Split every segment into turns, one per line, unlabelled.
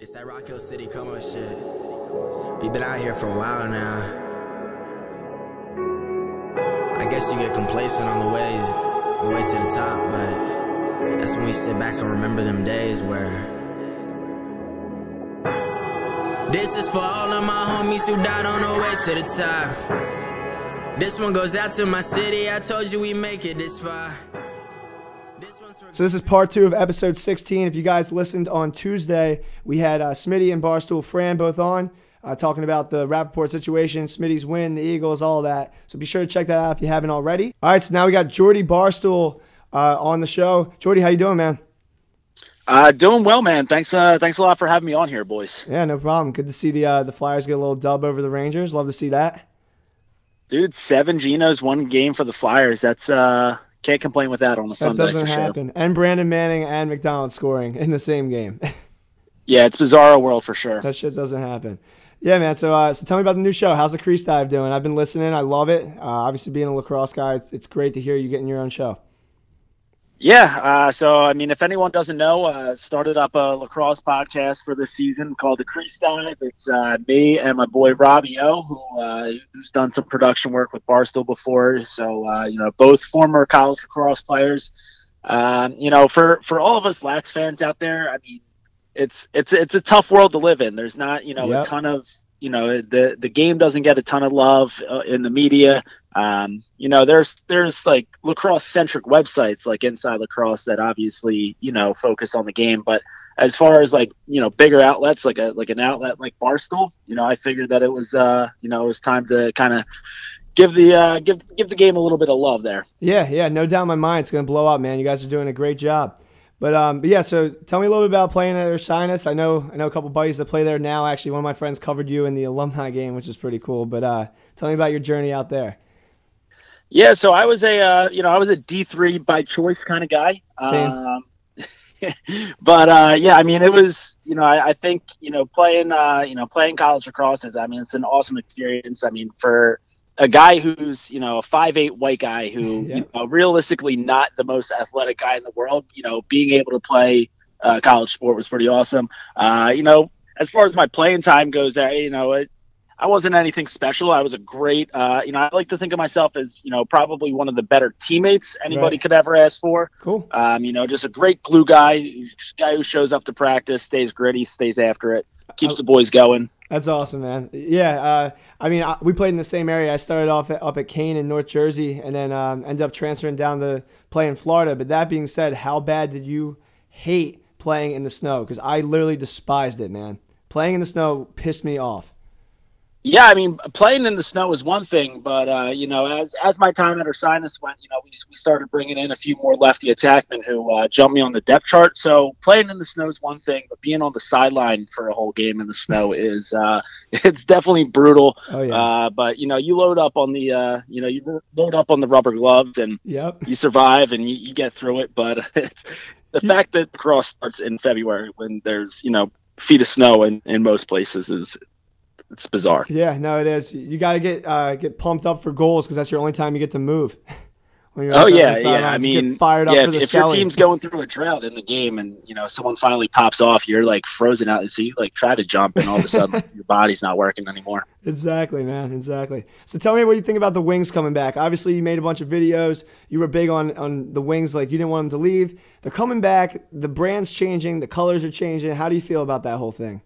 It's that Rock Hill City come up shit. We've been out here for a while now. I guess you get complacent on the way, the way to the top, but that's when we sit back and remember them days where. This is for all of my homies who died on the way to the top. This one goes out to my city. I told you we make it this far. This one's for
So this is part two of episode 16. If you guys listened on Tuesday, we had uh, Smitty and Barstool Fran both on uh, talking about the Rapaport situation, Smitty's win, the Eagles, all that. So be sure to check that out if you haven't already. All right, so now we got Jordie Barstool uh, on the show. Jordie, how you doing, man?
Uh, doing well, man. Thanks, uh, thanks a lot for having me on here, boys.
Yeah, no problem. Good to see the uh, the Flyers get a little dub over the Rangers. Love to see that.
Dude, seven Genos, one game for the Flyers. That's uh, can't complain with that on a
That
Sunday That
doesn't
for sure.
happen. And Brandon Manning and MacDonald scoring in the same game.
Yeah, it's bizarro world for sure.
That shit doesn't happen. Yeah, man. So, uh, so tell me about the new show. How's the Crease Dive doing? I've been listening. I love it. Uh, obviously, being a lacrosse guy, it's, it's great to hear you getting your own show.
Yeah. Uh, so, I mean, if anyone doesn't know, uh, started up a lacrosse podcast for this season called The Crease Dive. It's uh, me and my boy Robbie O, who uh, who's done some production work with Barstool before. So, uh, you know, both former college lacrosse players. Um, you know, for for all of us Lax fans out there, I mean, it's it's it's a tough world to live in. There's not you know
Yep.
a ton of you know the the game doesn't get a ton of love uh, in the media. Um, you know, there's there's like lacrosse centric websites like Inside Lacrosse that obviously you know focus on the game, but as far as like you know bigger outlets like a like an outlet like Barstool, you know, I figured that it was uh you know it was time to kind of give the uh give give the game a little bit of love there.
Yeah, yeah, no doubt in my mind it's to blow up, man. You guys are doing a great job. But um, but yeah, so tell me a little bit about playing at Ursinus. I know I know a couple buddies that play there now. Actually, one of my friends covered you in the alumni game, which is pretty cool. But uh, tell me about your journey out there.
Yeah, so I was a uh, you know I was a D three by choice kind of guy.
Same.
Um, but uh, yeah, I mean it was you know I, I think you know playing uh, you know playing college lacrosse is I mean it's an awesome experience. I mean for a guy who's you know a five eight white guy who
Yeah.
you know, realistically not the most athletic guy in the world, you know being able to play uh, college sport was pretty awesome. Uh, you know as far as my playing time goes, you know it, I wasn't anything special. I was a great, uh, you know, I like to think of myself as, you know, probably one of the better teammates anybody
Right.
could ever ask for.
Cool.
Um, you know, just a great glue guy, guy who shows up to practice, stays gritty, stays after it, keeps
I-
the boys going.
That's awesome, man. Yeah, uh, I mean, I, we played in the same area. I started off at, up at Kean in North Jersey, and then um, ended up transferring down to play in Florida. But that being said, how bad did you hate playing in the snow? Because I literally despised it, man. Playing in the snow pissed me off.
Yeah, I mean, playing in the snow is one thing, but uh, you know, as as my time at Ursinus went, you know, we, we started bringing in a few more lefty attackmen who uh, jumped me on the depth chart. So playing in the snow is one thing, but being on the sideline for a whole game in the snow is uh, it's definitely brutal.
Oh yeah.
Uh, but you know, you load up on the uh, you know you load up on the rubber gloves and
yep.
you survive and you, you get through it. But it's the fact that lacrosse starts in February when there's you know feet of snow in, in most places is it's bizarre.
Yeah, no, it is. You got to get uh, get pumped up for goals because that's your only time you get to move. When you're
Oh yeah, yeah. I mean,
get fired up
yeah,
for the
if your team's going through a drought in the game and you know someone finally pops off, you're like frozen out. So you like try to jump, and all of a sudden your body's not working anymore.
Exactly, man. Exactly. So tell me what you think about the wings coming back. Obviously, you made a bunch of videos. You were big on on the wings, like you didn't want them to leave. They're coming back. The brand's changing. The colors are changing. How do you feel about that whole thing?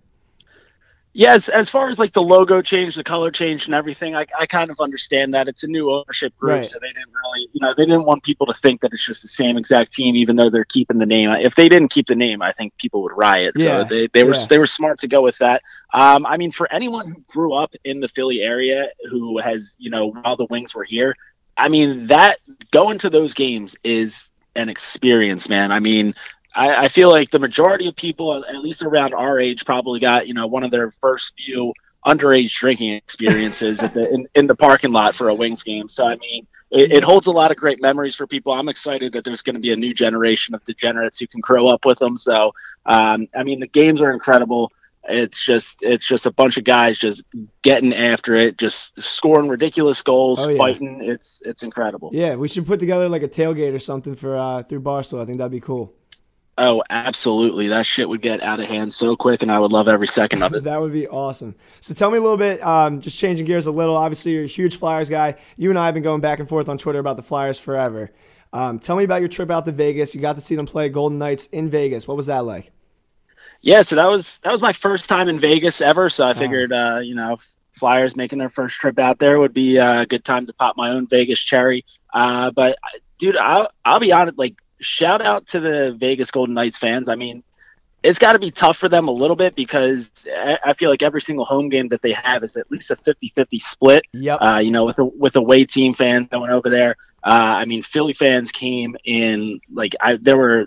Yes, as far as like the logo change, the color change, and everything, I, I kind of understand that it's a new ownership group,
Right.
so they didn't really, you know, they didn't want people to think that it's just the same exact team, even though they're keeping the name. If they didn't keep the name, I think people would riot.
Yeah,
So they, they were
yeah.
they were smart to go with that. Um, I mean, for anyone who grew up in the Philly area, who has, you know, while the Wings were here, I mean, that going to those games is an experience, man. I mean, I, I feel like the majority of people, at least around our age, probably got you know one of their first few underage drinking experiences at the, in, in the parking lot for a Wings game. So I mean, it, it holds a lot of great memories for people. I'm excited that there's going to be a new generation of degenerates who can grow up with them. So um, I mean, the games are incredible. It's just it's just a bunch of guys just getting after it, just scoring ridiculous goals,
Oh, yeah.
fighting. It's it's incredible.
Yeah, we should put together like a tailgate or something for uh, through Barstool. I think that'd be cool.
Oh, absolutely. That shit would get out of hand so quick, and I would love every second of it.
that would be awesome. So tell me a little bit, um, just changing gears a little. Obviously, you're a huge Flyers guy. You and I have been going back and forth on Twitter about the Flyers forever. Um, tell me about your trip out to Vegas. You got to see them play Golden Knights in Vegas. What was that like?
Yeah, so that was that was my first time in Vegas ever. So I figured, uh, you know, Flyers making their first trip out there would be a good time to pop my own Vegas cherry. Uh, but dude, I'll I'll be honest, like shout out to the Vegas Golden Knights fans. I mean, it's got to be tough for them a little bit because I feel like every single home game that they have is at least a 50-50 split.
Yep.
Uh, you know, with a with away team fans going over there. Uh, I mean, Philly fans came in like I there were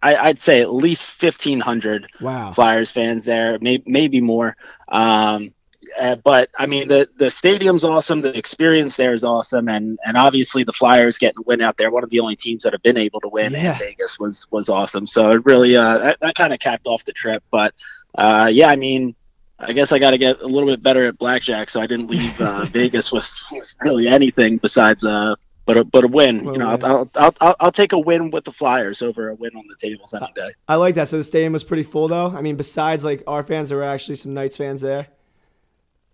I, would say at least 1,500
wow.
Flyers fans there, maybe, maybe more. Um, uh, but I mean, the the stadium's awesome. The experience there is awesome, and and obviously the Flyers getting a win out there, one of the only teams that have been able to win
yeah.
in Vegas, was was awesome. So it really uh, that, that kind of capped off the trip. But uh, yeah, I mean, I guess I got to get a little bit better at blackjack, so I didn't leave uh, Vegas with, really anything besides uh, but a, but a win. Well, you know, I'll, I'll, I'll, I'll take a win with the Flyers over a win on the tables any day.
I like that. So the stadium was pretty full, though. I mean, besides like our fans, there were actually some Knights fans there.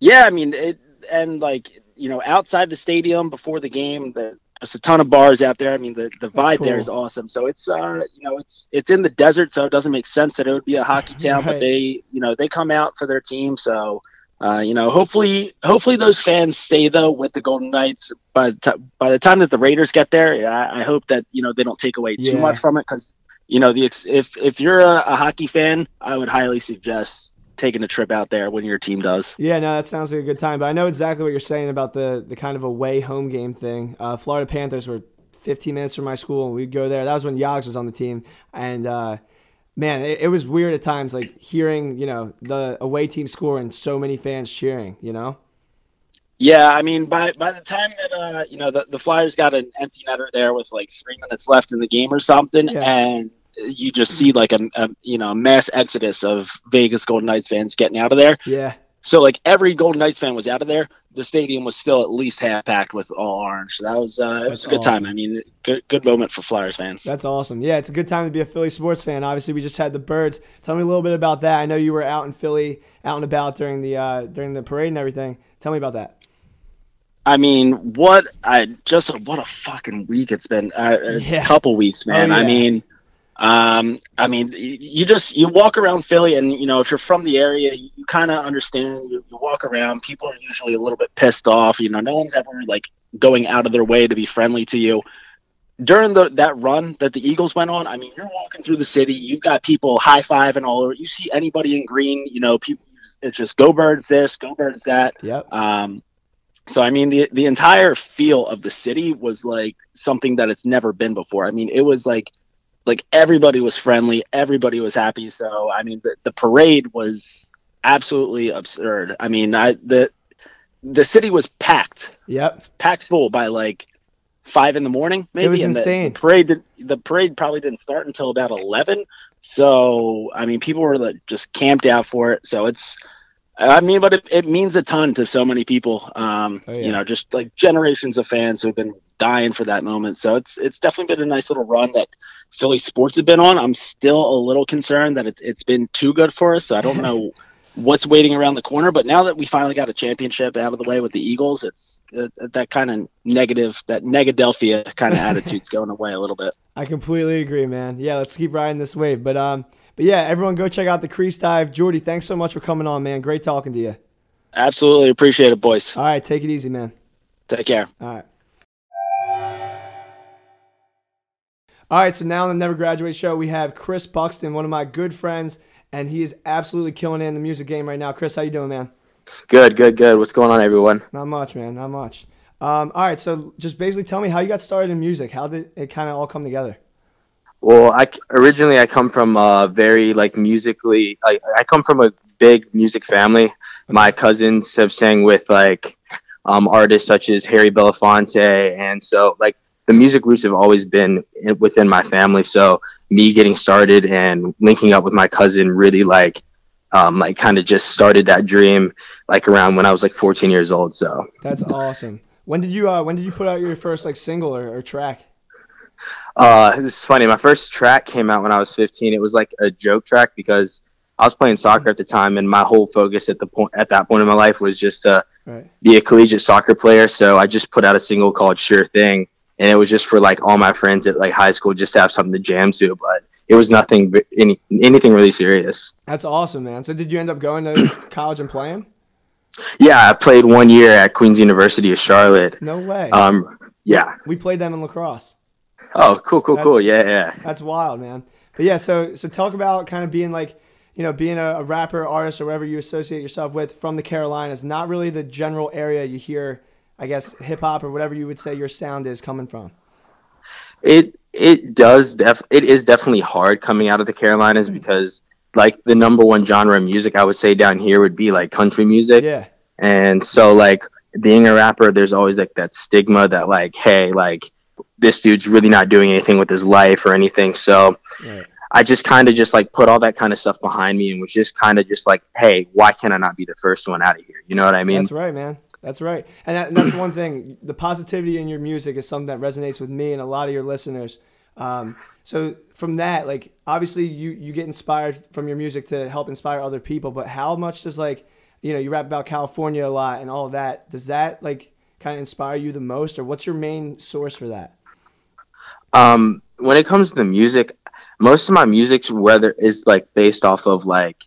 Yeah, I mean, it, and like you know, outside the stadium before the game, there's a ton of bars out there. I mean, the the vibe cool. there is awesome. So it's uh, you know, it's it's in the desert, so it doesn't make sense that it would be a hockey town. right. But they, you know, they come out for their team, so uh, you know, hopefully, hopefully those fans stay though with the Golden Knights. By the t- by the time that the Raiders get there, I, I hope that you know they don't take away too yeah. much from it because you know the ex- if if you're a, a, hockey fan, I would highly suggest taking a trip out there when your team does.
Yeah, no, that sounds like a good time. But I know exactly what you're saying about the the kind of away home game thing. Uh, Florida Panthers were 15 minutes from my school, and we'd go there. That was when Yogs was on the team, and. Uh, man, it, it, was weird at times, like hearing you know the away team score and so many fans cheering. You know.
Yeah, I mean, by by the time that uh, you know the, the Flyers got an empty netter there with like three minutes left in the game or something, yeah. and you just see like a, a you know mass exodus of Vegas Golden Knights fans getting out of there.
Yeah.
So like every Golden Knights fan was out of there. The stadium was still at least half packed with all orange. So that was uh, it was a good awesome. time. I mean, good good moment for Flyers fans.
That's awesome. Yeah, it's a good time to be a Philly sports fan. Obviously, we just had the Birds. Tell me a little bit about that. I know you were out in Philly, out and about during the uh, during the parade and everything. Tell me about that.
I mean, what I just what a fucking week it's been. Uh, yeah. A couple weeks, man. Oh, yeah. I mean, um, I mean, you just you walk around Philly, and you know if you're from the area, you, you kind of understand. You, you, walk around, people are usually a little bit pissed off. You know, no one's ever like going out of their way to be friendly to you. During the that run that the Eagles went on, I mean, you're walking through the city, you've got people high five and all over. You see anybody in green, you know, people. It's just go birds this, go birds that.
Yep.
Um, so I mean, the the entire feel of the city was like something that it's never been before. I mean, it was like like everybody was friendly, everybody was happy. So I mean, the, the parade was absolutely absurd. I mean, I the the city was packed.
Yep,
packed full by like five in the morning. Maybe
it was
and
insane.
The, parade did, the parade probably didn't start until about eleven. So I mean, people were like, just camped out for it. So it's I mean, but it, it means a ton to so many people. Um, oh, yeah. You know, just like generations of fans who've been dying for that moment. So it's it's definitely been a nice little run that Philly sports have been on. I'm still a little concerned that it, it's been too good for us. So I don't know what's waiting around the corner. But now that we finally got a championship out of the way with the Eagles, it's uh, that kind of negative, that Negadelphia kind of attitude's going away a little bit.
I completely agree, man. Yeah, let's keep riding this wave. But um, but yeah, everyone go check out the Crease Dive. Jordie, thanks so much for coming on, man. Great talking to you.
Absolutely appreciate it, boys.
All right, take it easy, man.
Take care.
All right. All right, so now on the Never Graduate show, we have Chris Buxton, one of my good friends, and he is absolutely killing it in the music game right now. Chris, how you doing, man?
Good, good, good. What's going on, everyone?
Not much, man. Not much. Um, all right, so just basically tell me how you got started in music. How did it kind of all come together?
Well, I originally I come from a very like musically. I, I come from a big music family. My cousins have sang with like um, artists such as Harry Belafonte, and so like the music roots have always been within my family. So me getting started and linking up with my cousin really like um, like kind of just started that dream like around when I was like 14 years old. So
that's awesome. When did you uh, when did you put out your first like single or, or track?
Uh, this is funny. My first track came out when I was 15. It was like a joke track because I was playing soccer at the time, and my whole focus at the point at that point in my life was just to
Right.
be a collegiate soccer player. So I just put out a single called "Sure Thing," and it was just for like all my friends at like high school, just to have something to jam to. But it was nothing, any anything really serious.
That's awesome, man. So did you end up going to college and playing?
Yeah, I played one year at Queens University of Charlotte.
No way.
Um, yeah.
we played them in lacrosse.
Oh, cool, cool,
That's-
cool. Yeah, yeah.
That's wild, man. But yeah, so so talk about kind of being like, you know, being a, a rapper, artist, or whatever you associate yourself with from the Carolinas. Not really the general area you hear, I guess, hip hop or whatever you would say your sound is coming from.
It it does def it is definitely hard coming out of the Carolinas hmm. because like the number one genre of music I would say down here would be like country music.
Yeah,
And so like being a rapper, there's always like that stigma that like, hey, like this dude's really not doing anything with his life or anything. So
right.
I just kind of just like put all that kind of stuff behind me and was just kind of just like, hey, why can't I not be the first one out of here? You know what I mean?
That's right, man. That's right. And, that, and that's one thing. The positivity in your music is something that resonates with me and a lot of your listeners. Um, so from that, like obviously you you get inspired from your music to help inspire other people. But how much does like you know you rap about California a lot and all that? Does that like kind of inspire you the most, or what's your main source for that?
um when it comes to the music most of my music's whether is like based off of like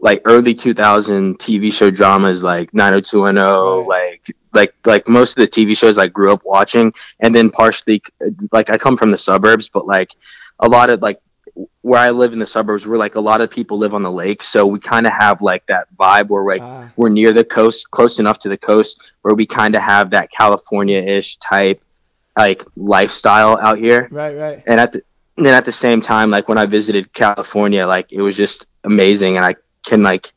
like early 2000 tv show dramas like 90210
Right.
like like like most of the tv shows i grew up watching and then partially like i come from the suburbs but like a lot of like where i live in the suburbs where like a lot of people live on the lake so we kind of have like that vibe where like
Ah,
we're near the coast, close enough to the coast where we kind of have that California-ish type like lifestyle out here.
right, right.
And at the and then at the same time, like when I visited California, like it was just amazing, and I can like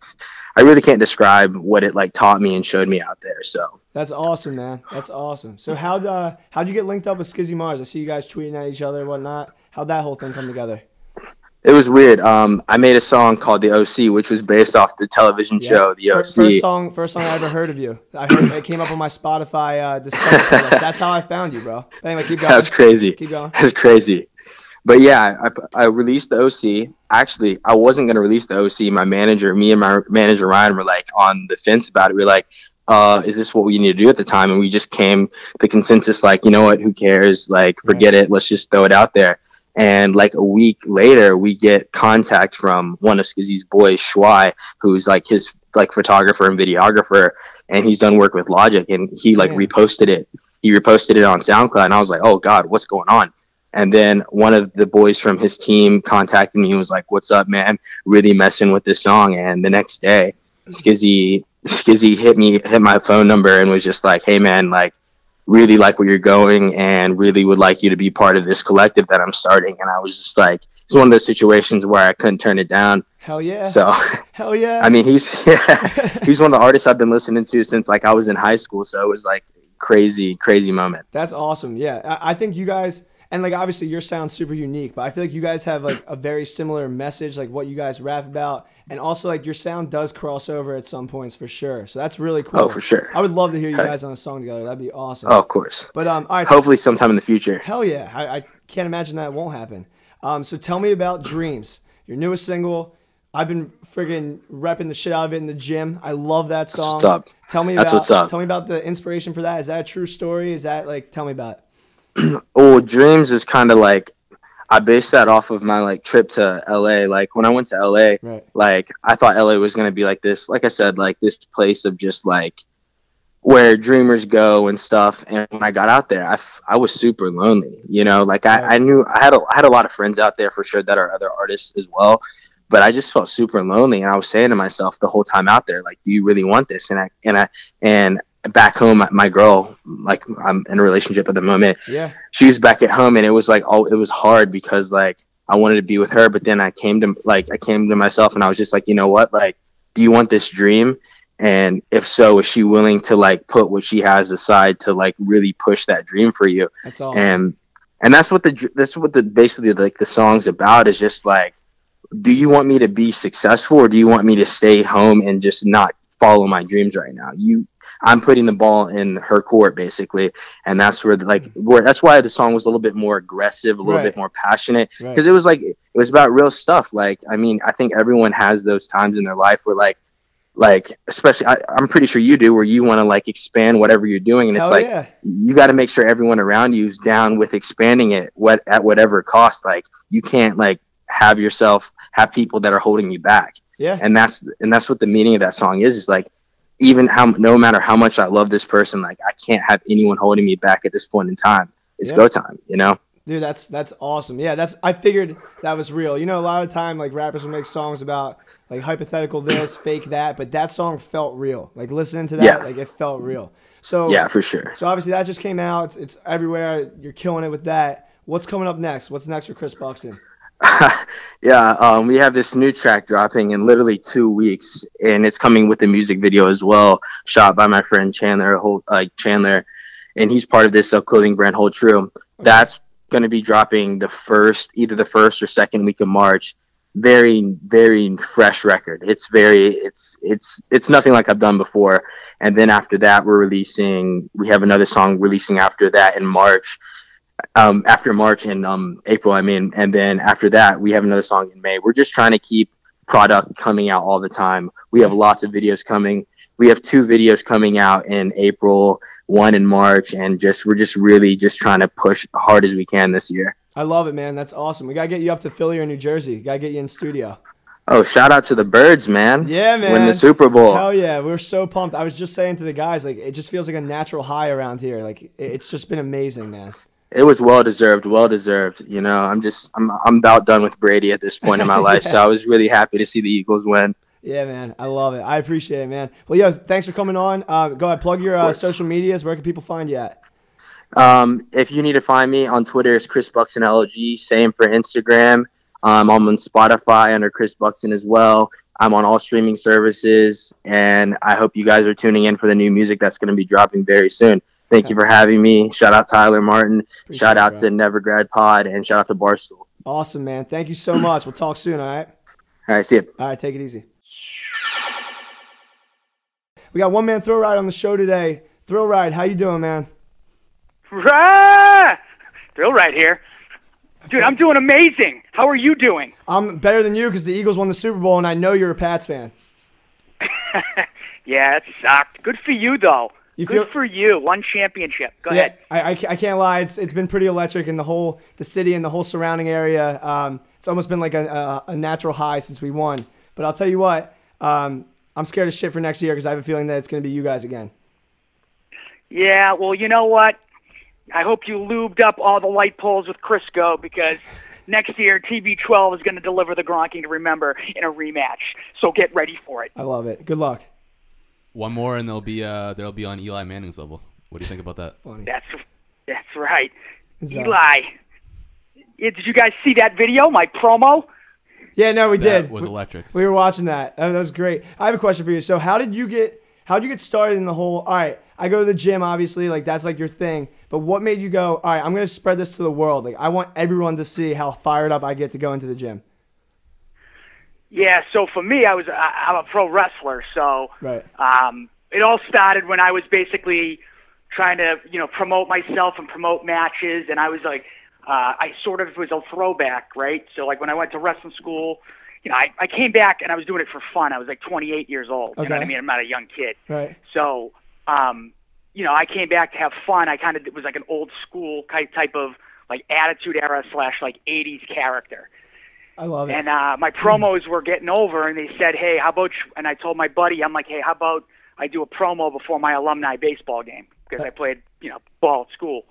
I really can't describe what it like taught me and showed me out there. So
That's awesome, man. That's awesome. So how'd uh, how'd you get linked up with Skizzy Mars? I see you guys tweeting at each other and whatnot. How'd that whole thing come together?
it was weird. Um, I made a song called "The OC," which was based off the television
Yeah.
show The OC.
First song, first song I ever heard of you. I heard it came up on my Spotify uh, Discover playlist. That's how I found you, bro. But anyway, keep going.
That's crazy.
Keep going.
That's crazy. But yeah, I, I released the OC. Actually, I wasn't gonna release the OC. My manager, me and my manager Ryan were like on the fence about it. We are like, uh, "Is this what we need to do at the time?" And we just came the consensus, like, you know what? Who cares? Like, forget it. Let's just throw it out there. And like a week later, we get contact from one of Skizzy's boys, Schwai, who's like his like photographer and videographer, and he's done work with Logic, and he like
Damn.
reposted it. He reposted it on SoundCloud, and I was like, "Oh God, what's going on?" And then one of the boys from his team contacted me and was like, "What's up, man? Really messing with this song." And the next day, Skizzy Skizzy hit me hit my phone number and was just like, "Hey, man, like." Really like where you're going, and really would like you to be part of this collective that I'm starting. And I was just like, it's one of those situations where I couldn't turn it down.
Hell yeah.
So,
Hell yeah.
I mean, he's yeah, he's one of the artists I've been listening to since like I was in high school. So it was like crazy, crazy moment.
That's awesome. Yeah, I, I think you guys and like obviously your sound's super unique, but I feel like you guys have like a very similar message, like what you guys rap about, and also like your sound does cross over at some points for sure. So that's really cool.
Oh, for sure.
I would love to hear you guys on a song together. That'd be awesome.
Oh, of course.
But um, all right. So,
Hopefully, sometime in the future.
hell yeah, I, I can't imagine that won't happen. Um, so tell me about Dreams, your newest single. I've been friggin' repping the shit out of it in the gym. I love that song.
what's up.
Tell me
That's
about
what's up.
tell me about the inspiration for that. Is that a true story? Is that like tell me about it?
Oh, dreams is kind of like I based that off of my like trip to LA. Like when I went to LA,
Right.
like I thought LA was gonna be like this. Like I said, like this place of just like where dreamers go and stuff. And when I got out there, I, f- I was super lonely. You know, like I,
Right.
I knew I had a, I had a lot of friends out there for sure that are other artists as well. But I just felt super lonely, and I was saying to myself the whole time out there, like, "Do you really want this?" And I and I and back home, my girl, like I'm in a relationship at the moment,
Yeah.
she was back at home and it was like oh it was hard because like I wanted to be with her but then I came to like I came to myself and I was just like you know what like do you want this dream and if so is she willing to like put what she has aside to like really push that dream for you
That's awesome.
and and that's what the that's what the basically like the song's about is just like do you want me to be successful or do you want me to stay home and just not follow my dreams right now. You I'm putting the ball in her court basically, and that's where like mm. where that's why the song was a little bit more aggressive, a little
Right.
bit more passionate
Right.
because it was like it was about real stuff. Like I mean, I think everyone has those times in their life where like like especially I, I'm pretty sure you do where you want to like expand whatever you're doing, and it's
Hell
like
yeah.
you got to make sure everyone around you is down with expanding it what at whatever cost. Like you can't like have yourself have people that are holding you back
Yeah.
and that's and that's what the meaning of that song is is like even how no matter how much i love this person like i can't have anyone holding me back at this point in time it's
Yeah.
go time you know
Dude, that's that's awesome. Yeah, that's I figured that was real. You know, a lot of time like rappers will make songs about like hypothetical this, fake that, but that song felt real. Like listening to that,
Yeah.
like it felt real. So
yeah for sure
So obviously that just came out. It's, it's everywhere. You're killing it with that. What's coming up next? What's next for Chris Buxton?
yeah um, we have this new track dropping in literally two weeks and it's coming with a music video as well shot by my friend chandler like chandler and he's part of this uh, clothing brand hold true. That's going to be dropping the first either the first or second week of march. Very very fresh record. It's very it's it's it's nothing like i've done before. And then after that we're releasing we have another song releasing after that in march um after march and um april i mean and then after that we have another song in may we're just trying to keep product coming out all the time we have lots of videos coming we have two videos coming out in april one in march and just we're just really just trying to push hard as we can this year
I love it, man. That's awesome. We gotta get you up to Philly or New Jersey. Gotta get you in studio.
oh shout out to the birds man
Yeah, man.
win the super bowl
Hell yeah, we're so pumped. I was just saying to the guys, like it just feels like a natural high around here. Like it's just been amazing, man.
It was well deserved, well deserved. You know, I'm just I'm I'm about done with Brady at this point in my life. So I was really happy to see the Eagles win.
Yeah, man. I love it. I appreciate it, man. Well, yeah, thanks for coming on. Uh, go ahead, plug your uh, social medias. Where can people find you at?
Um, if you need to find me on Twitter, it's Chris Buxton LG. Same for Instagram. Um, I'm on Spotify under Chris Buxton as well. I'm on all streaming services, and I hope you guys are tuning in for the new music that's going to be dropping very soon. Thank you for having me. Shout out Tyler Martin.
Appreciate
shout out
bro.
to Nevergrad Pod, and shout out to Barstool.
Awesome, man. Thank you so much. We'll talk soon. All right.
All right, see you.
All right, take it easy. We got One Man Thrill Ride on the show today. Thrill ride, how you doing, man?
Rah! Still right here. Dude, I'm doing amazing. How are you doing?
I'm better than you because the Eagles won the Super Bowl, and I know you're a Pats fan.
Yeah, it sucked. Good for you, though. Good for you. One championship. Go
Yeah,
ahead.
I, I, I can't lie. It's it's been pretty electric in the whole the city and the whole surrounding area. Um, it's almost been like a, a, a natural high since we won. But I'll tell you what, um, I'm scared of shit for next year because I have a feeling that it's going to be you guys again.
Yeah, well, you know what? I hope you lubed up all the light poles with Crisco because next year TB12 is going to deliver the Gronking to remember in a rematch. So get ready for it.
I love it. Good luck.
One more, and they'll be uh, they'll be on Eli Manning's level. What do you think about that?
Funny.
That's that's right.
It's, uh,
Eli. Yeah, did you guys see that video? My promo?
Yeah, no, we
That
did.
was electric.
We were watching that. That was great. I have a question for you. So, how did you get? How did you get started in the whole? All right, I go to the gym, obviously, like that's like your thing. But what made you go? All right, I'm gonna spread this to the world. Like, I want everyone to see how fired up I get to go into the gym.
Yeah, so for me, I was I, I'm a pro wrestler, so
Right.
um, it all started when I was basically trying to you know promote myself and promote matches, and I was like, uh, I sort of was a throwback, right? So like when I went to wrestling school, you know, I, I came back and I was doing it for fun. I was like 28 years old. Okay. You know what I mean? I'm not a young kid.
Right.
So, um, you know, I came back to have fun. I kind of it was like an old school type type of like attitude era slash like 80s character.
I love it.
And uh, my promos were getting over, and they said, "Hey, how about?" You? And I told my buddy, "I'm like, hey, how about I do a promo before my alumni baseball game because I played, you know, ball at school."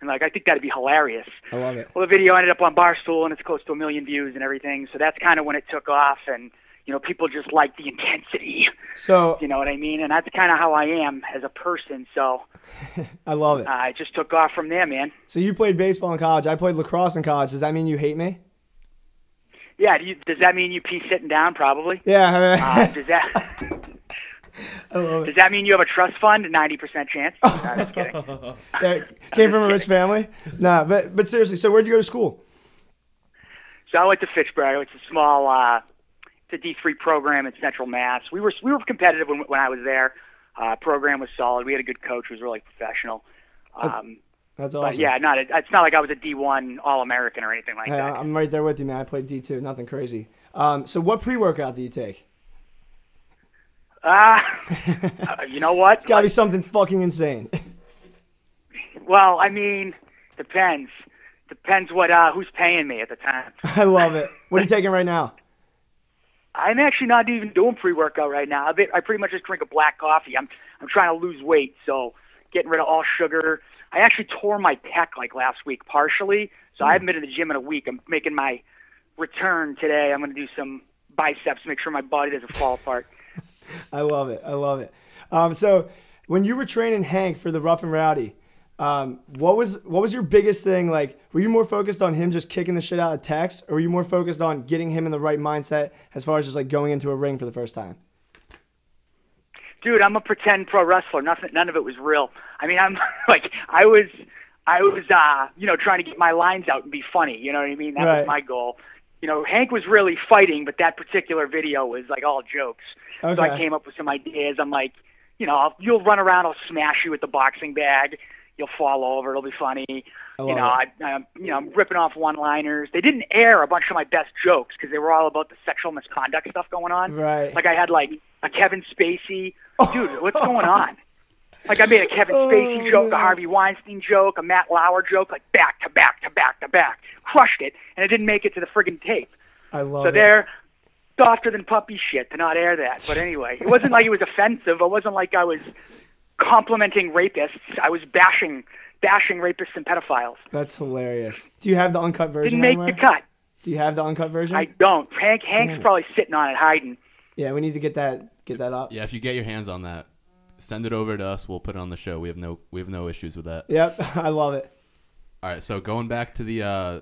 And like, I think that'd be hilarious.
I love it.
Well, the video ended up on Barstool, and it's close to a million views and everything. So that's kind of when it took off, and you know, people just like the intensity.
So
You know what I mean? And that's kind of how I am as a person. So
I love it.
uh, I just took off from there, man.
So you played baseball in college. I played lacrosse in college. Does that mean you hate me?
Yeah. Do you, does that mean you pee sitting down? Probably.
Yeah.
Uh, does that? Does that mean you have a trust fund? Ninety percent chance. No, just kidding.
Yeah, came from a rich family. Nah, but but seriously. So where'd you go to school?
So I went to Fitchburg. It's a small uh, it's a D3 program in Central Mass. We were we were competitive when when I was there. Uh, program was solid. We had a good coach who was really professional. Um,
That's
but
awesome.
yeah, not a, it's not like I was a D1 All American or anything like
Hey,
that.
I'm right there with you, man. I played D2, nothing crazy. Um, so what pre-workout do you take?
Uh, you know what?
It's got to be something fucking insane.
Well, I mean, depends. Depends what uh, who's paying me at the time.
I love it. What are you taking right now?
I'm actually not even doing pre-workout right now. I, bit, I pretty much just drink a black coffee. I'm I'm trying to lose weight, so getting rid of all sugar. I actually tore my pec like last week partially, so I haven't been to the gym in a week. I'm making my return today. I'm going to do some biceps, make sure my body doesn't fall apart.
I love it. I love it. Um, so when you were training Hank for the Rough and Rowdy, um, what was what was your biggest thing? Like, were you more focused on him just kicking the shit out of Tex, or were you more focused on getting him in the right mindset as far as just like going into a ring for the first time?
Dude, I'm a pretend pro wrestler. Nothing, none of it was real. I mean, I'm like, I was, I was, uh, you know, trying to get my lines out and be funny. You know what I mean? That
Right.
was my goal. You know, Hank was really fighting, but that particular video was like all jokes.
Okay.
So I came up with some ideas. I'm like, you know, I'll, you'll run around, I'll smash you with the boxing bag. You'll fall over. It'll be funny. You know, I, I'm, you know, I'm ripping off one-liners. They didn't air a bunch of my best jokes because they were all about the sexual misconduct stuff going on.
Right.
Like I had like a Kevin Spacey. Dude, what's going on? Like I made a Kevin oh, Spacey
Oh,
joke, a. Harvey Weinstein joke, a Matt Lauer joke, like back to back to back to back. Crushed it, and it didn't make it to the friggin' tape.
I love
So
it.
they're softer than puppy shit to not air that. But anyway, it wasn't like it was offensive. It wasn't like I was complimenting rapists. I was bashing bashing rapists and pedophiles.
That's hilarious. Do you have the uncut version?
Didn't make
anywhere?
the cut.
Do you have the uncut version?
I don't. Hank Hank's
Damn
probably sitting on it hiding.
yeah, we need to get that get that up.
Yeah, if you get your hands on that, send it over to us. We'll put it on the show. We have no we have no issues with that.
Yep, I love it.
All right, so going back to the uh,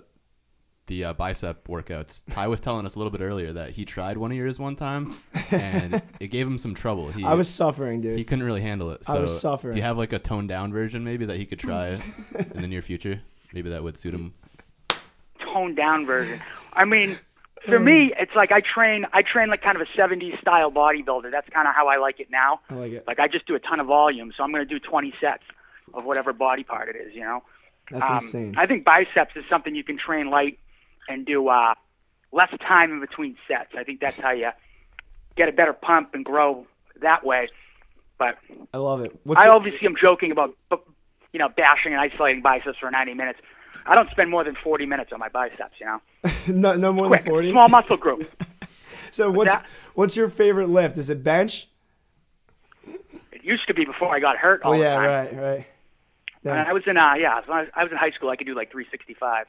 the uh, bicep workouts, Ty was telling us a little bit earlier that he tried one of yours one time, and it gave him some trouble. He
I was suffering, dude.
he couldn't really handle it.
I
So
was suffering.
Do you have like a toned down version maybe that he could try in the near future? Maybe that would suit him.
toned down version. I mean, for me, it's like I train. I train like kind of a '70s style bodybuilder. That's kind of how I like it now.
I like it.
Like I just do a ton of volume, so I'm going to do 20 sets of whatever body part it is. You know.
That's
Um,
insane.
I think biceps is something you can train light and do uh, less time in between sets. I think that's how you get a better pump and grow that way. But
I love it. What's
I obviously am joking about, you know, bashing and isolating biceps for 90 minutes. I don't spend more than 40 minutes on my biceps. You know,
no, no more
quick,
than forty.
small muscle group.
So what's
that?
what's your favorite lift? Is it bench?
It used to be before I got hurt all
Oh yeah, right, right. Yeah,
I was in, uh, yeah, when I was, I was in high school. I could do like 365,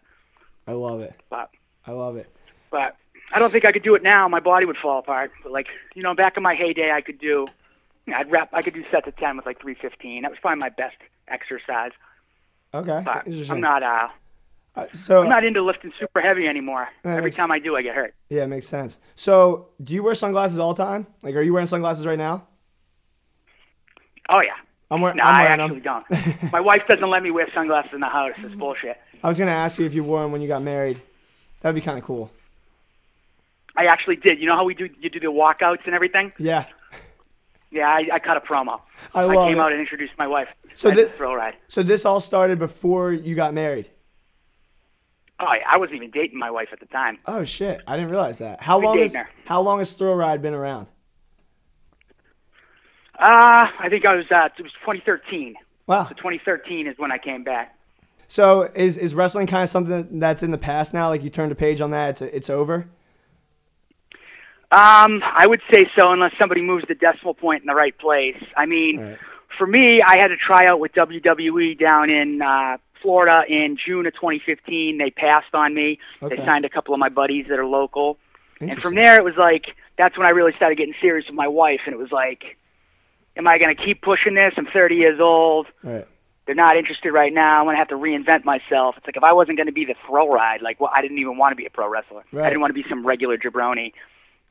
I love it.
but
I love it.
but I don't think I could do it now. My body would fall apart. But like, you know, back in my heyday, I could do, I'd rep, I could do sets of 10 with like 315. That was probably my best exercise.
Okay,
But. I'm not, uh,
Uh, so
I'm not into lifting super heavy anymore. Every
makes-
time I do, I get hurt.
yeah, it makes sense. So do you wear sunglasses all the time? Like, are you wearing sunglasses right now?
Oh yeah.
I'm wearing.
No,
I'm
I actually
them.
don't. My wife doesn't let me wear sunglasses in the house. It's bullshit.
I was gonna ask you if you wore them when you got married. That'd be kind of cool.
I actually did. You know how we do? You do the walkouts and everything.
Yeah.
Yeah, I, I cut a promo.
I love
came
it.
out and introduced my wife.
So
at
thi-
thrill ride.
So this all started before you got married.
Oh, I wasn't even dating my wife at the time.
Oh shit! I didn't realize that. How long has
her.
How long has Thrill Ride been around?
Uh, I think I was. Uh, it was 2013.
Wow.
So 2013 is when I came back.
So is is wrestling kind of something that's in the past now? Like you turned a page on that, it's it's over.
Um, I would say so, unless somebody moves the decimal point in the right place. I mean,
Right.
for me, I had to try out with WWE down in uh, Florida in June of 2015. They passed on me.
Okay.
They signed a couple of my buddies that are local. And from there, it was like that's when I really started getting serious with my wife, and it was like, am I going to keep pushing this? I'm 30 years old.
Right.
They're not interested right now. I'm going to have to reinvent myself. It's like if I wasn't going to be the Thrill Ride, like well, I didn't even want to be a pro wrestler.
Right.
I didn't want to be some regular jabroni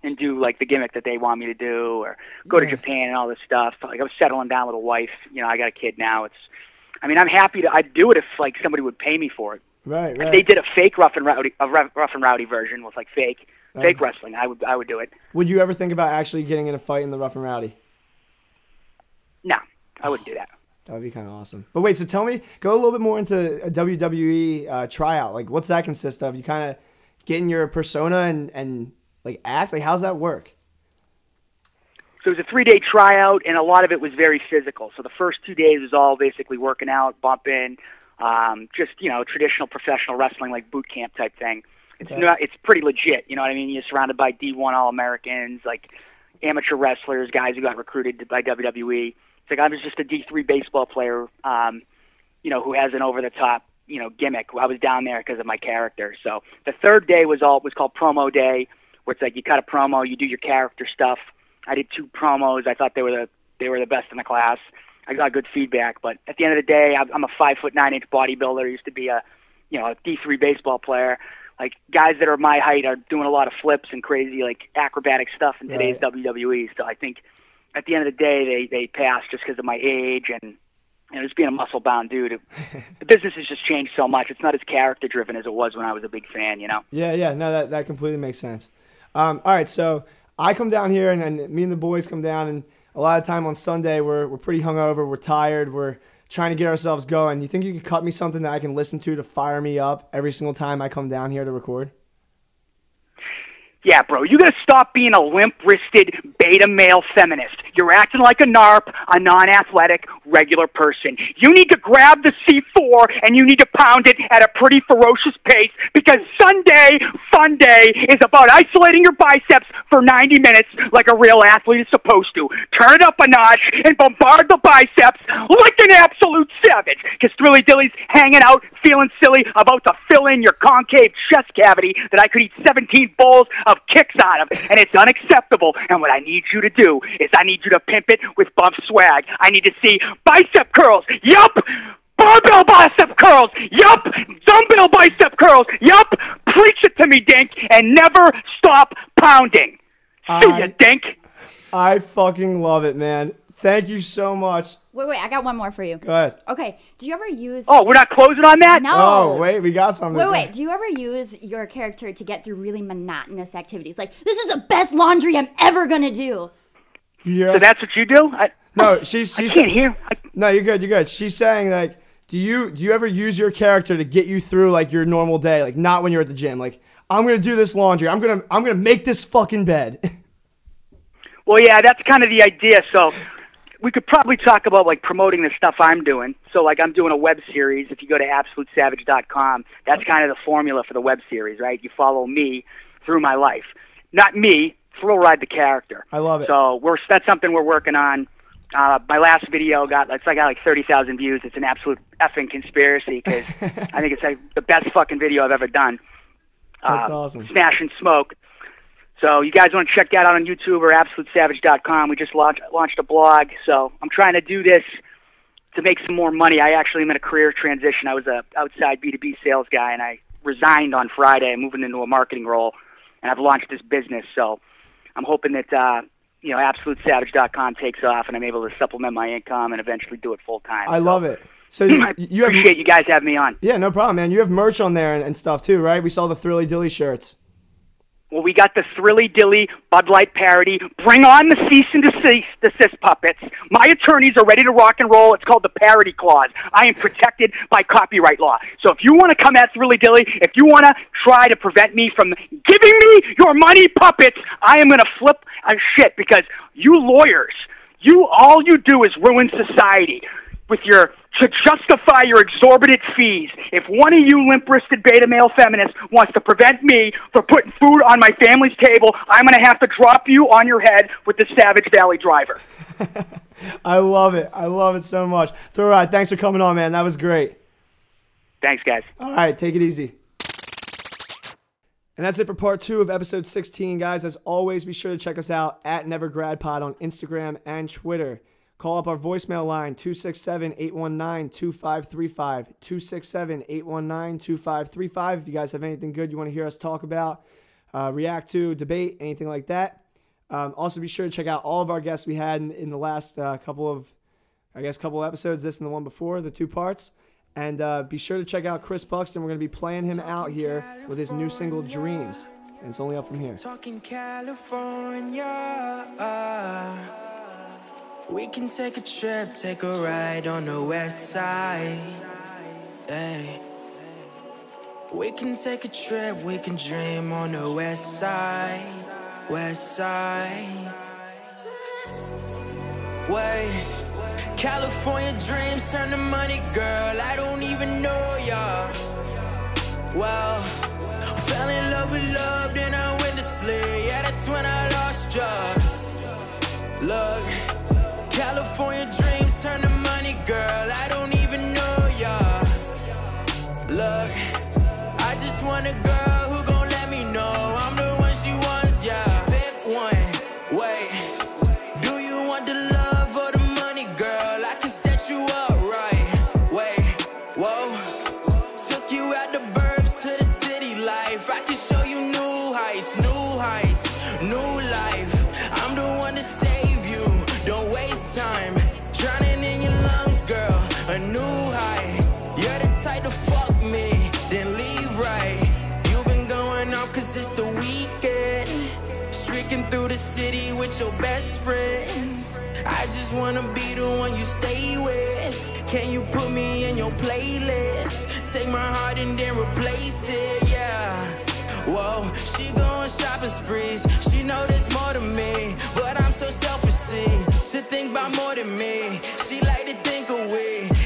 and do like the gimmick that they want me to do, or go to Japan and all this stuff. Like I was settling down with a wife. You know, I got a kid now. It's, I mean, I'm happy to. I'd do it if like somebody would pay me for it.
Right.
If they did a fake rough and rowdy, a rough rough and rowdy version with like fake. Um, fake wrestling. I would I would do it.
Would you ever think about actually getting in a fight in the Rough and Rowdy?
No, I wouldn't do that.
That would be kind of awesome. But wait, so tell me, go a little bit more into a WWE uh, tryout. Like, what's that consist of? You kind of get in your persona and and like act. Like, how's that work?
So it was a three day tryout, and a lot of it was very physical. So the first two days was all basically working out, bumping, um, just you know traditional professional wrestling like boot camp type thing. It's
Okay.
not. It's pretty legit. You know what I mean? You're surrounded by D1 All Americans, like amateur wrestlers, guys who got recruited by WWE. It's like I was just a D3 baseball player, um, you know, who has an over the top, you know, gimmick. I was down there because of my character. So the third day was all was called promo day, where it's like you cut a promo, you do your character stuff. I did two promos. I thought they were the they were the best in the class. I got good feedback, but at the end of the day, I'm I'm a five foot nine inch bodybuilder. I used to be a, you know, a D3 baseball player. Like guys that are my height are doing a lot of flips and crazy like acrobatic stuff in today's
Right.
WWE. So I think at the end of the day, they they pass just because of my age and you know, just being a muscle bound dude. It, the business has just changed so much. It's not as character driven as it was when I was a big fan. You know.
Yeah, yeah, no, that, that completely makes sense. Um, all right, so I come down here, and, and me and the boys come down, and a lot of time on Sunday, we're, we're pretty hungover, we're tired, we're trying to get ourselves going. You think you could cut me something that I can listen to to fire me up every single time I come down here to record?
Yeah, bro, you gotta stop being a limp-wristed beta male feminist. You're acting like a narp, a non-athletic, regular person. You need to grab the C4 and you need to pound it at a pretty ferocious pace because Sunday Fun Day is about isolating your biceps for 90 minutes like a real athlete is supposed to. Turn it up a notch and bombard the biceps like an absolute savage. Because Thrilly Dilly's hanging out, feeling silly, about to fill in your concave chest cavity that I could eat 17 bowls of Kix out of, and it's unacceptable. And what I need you to do is I need you to pimp it with bump swag. I need to see bicep curls. Yup. Barbell bicep curls. Yup. Dumbbell bicep curls. Yup. Preach it to me, Dink, and never stop pounding. See
I-
ya, Dink.
I fucking love it, man. Thank you so much.
Wait, wait, I got one more for you.
Go ahead.
Okay, do you ever use?
Oh, we're not closing on that?
no.
Oh, wait, we got something.
Wait, wait. Do you ever use your character to get through really monotonous activities? Like, this is the best laundry I'm ever gonna do.
You hear
So that's what you do? I,
no, she's she's.
I can't hear. I,
No, you're good. You're good. She's saying like, do you do you ever use your character to get you through like your normal day? Like not when you're at the gym. Like I'm gonna do this laundry. I'm gonna I'm gonna make this fucking bed.
Well, yeah, that's kind of the idea. So we could probably talk about like promoting the stuff I'm doing. So like I'm doing a web series. If you go to absolutesavage.com, that's kind of the formula for the web series, right? You follow me through my life, not me. Thrill ride the character.
I love it.
So we're that's something we're working on. Uh, my last video got it's like got like thirty thousand views. It's an absolute effing conspiracy because I think it's like the best fucking video I've ever done.
That's
uh,
awesome.
Smash and Smoke. So you guys want to check that out on YouTube or AbsoluteSavage.com. We just launched, launched a blog. So I'm trying to do this to make some more money. I actually am in a career transition. I was a outside B2B sales guy, and I resigned on Friday. I'm moving into a marketing role, and I've launched this business. So I'm hoping that uh, you know AbsoluteSavage.com takes off, and I'm able to supplement my income and eventually do it full time.
I love it. So you, you have
appreciate you guys having me on.
yeah, no problem, man. You have merch on there and, and stuff too, right? We saw the Thrilly Dilly shirts.
Well, we got the Thrilly Dilly Bud Light parody. Bring on the cease and desist, desist puppets. My attorneys are ready to rock and roll. It's called the parody clause. I am protected by copyright law. So if you want to come at Thrilly Dilly, if you want to try to prevent me from giving me your money, puppets, I am going to flip a shit because you lawyers, you all you do is ruin society with your to justify your exorbitant fees. If one of you limp-wristed beta male feminists wants to prevent me from putting food on my family's table, I'm going to have to drop you on your head with the Savage Valley Driver.
I love it. I love it so much. Thrill Ride, thanks for coming on, man. That was great.
Thanks, guys.
All right, take it easy. And that's it for part two of episode 16, guys. As always, be sure to check us out at NeverGradPod on Instagram and Twitter. Call up our voicemail line 267 819 2535. 267 819 2535. If you guys have anything good you want to hear us talk about, uh, react to, debate, anything like that. Um, also, be sure to check out all of our guests we had in, in the last uh, couple of, I guess, couple episodes, this and the one before, the two parts. And uh, be sure to check out Chris Buxton. We're going to be playing him out here with his new single, Dreams. and it's only up from here.
Talking California. We can take a trip, take a ride on the west side. Hey. We can take a trip, we can dream on the west side. West side. Wait. California dreams turn to money, girl. I don't even know ya. Well, fell in love with love, then I went to sleep. Yeah, that's when I lost ya. Look, California dreams turn to money, girl. I don't even know ya. Look, I just want a best friends. I just wanna be the one you stay with. Can you put me in your playlist? Take my heart and then replace it, yeah. Whoa, she going shopping sprees. She know there's more to me, but I'm so selfish. She think about more than me. She like to think of we.